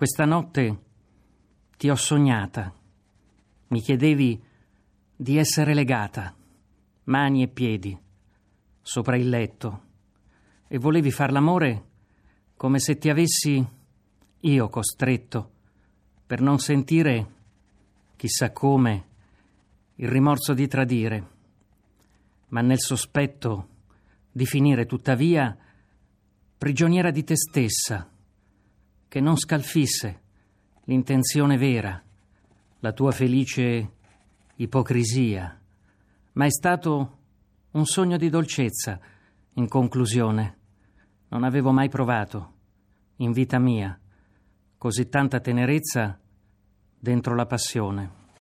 Questa notte ti ho sognata. Mi chiedevi di essere legata, mani e piedi, sopra il letto, e volevi far l'amore come se ti avessi io costretto per non sentire, chissà come, il rimorso di tradire, ma nel sospetto di finire tuttavia prigioniera di te stessa che non scalfisse l'intenzione vera, la tua felice ipocrisia, ma è stato un sogno di dolcezza, in conclusione. Non avevo mai provato, in vita mia, così tanta tenerezza dentro la passione.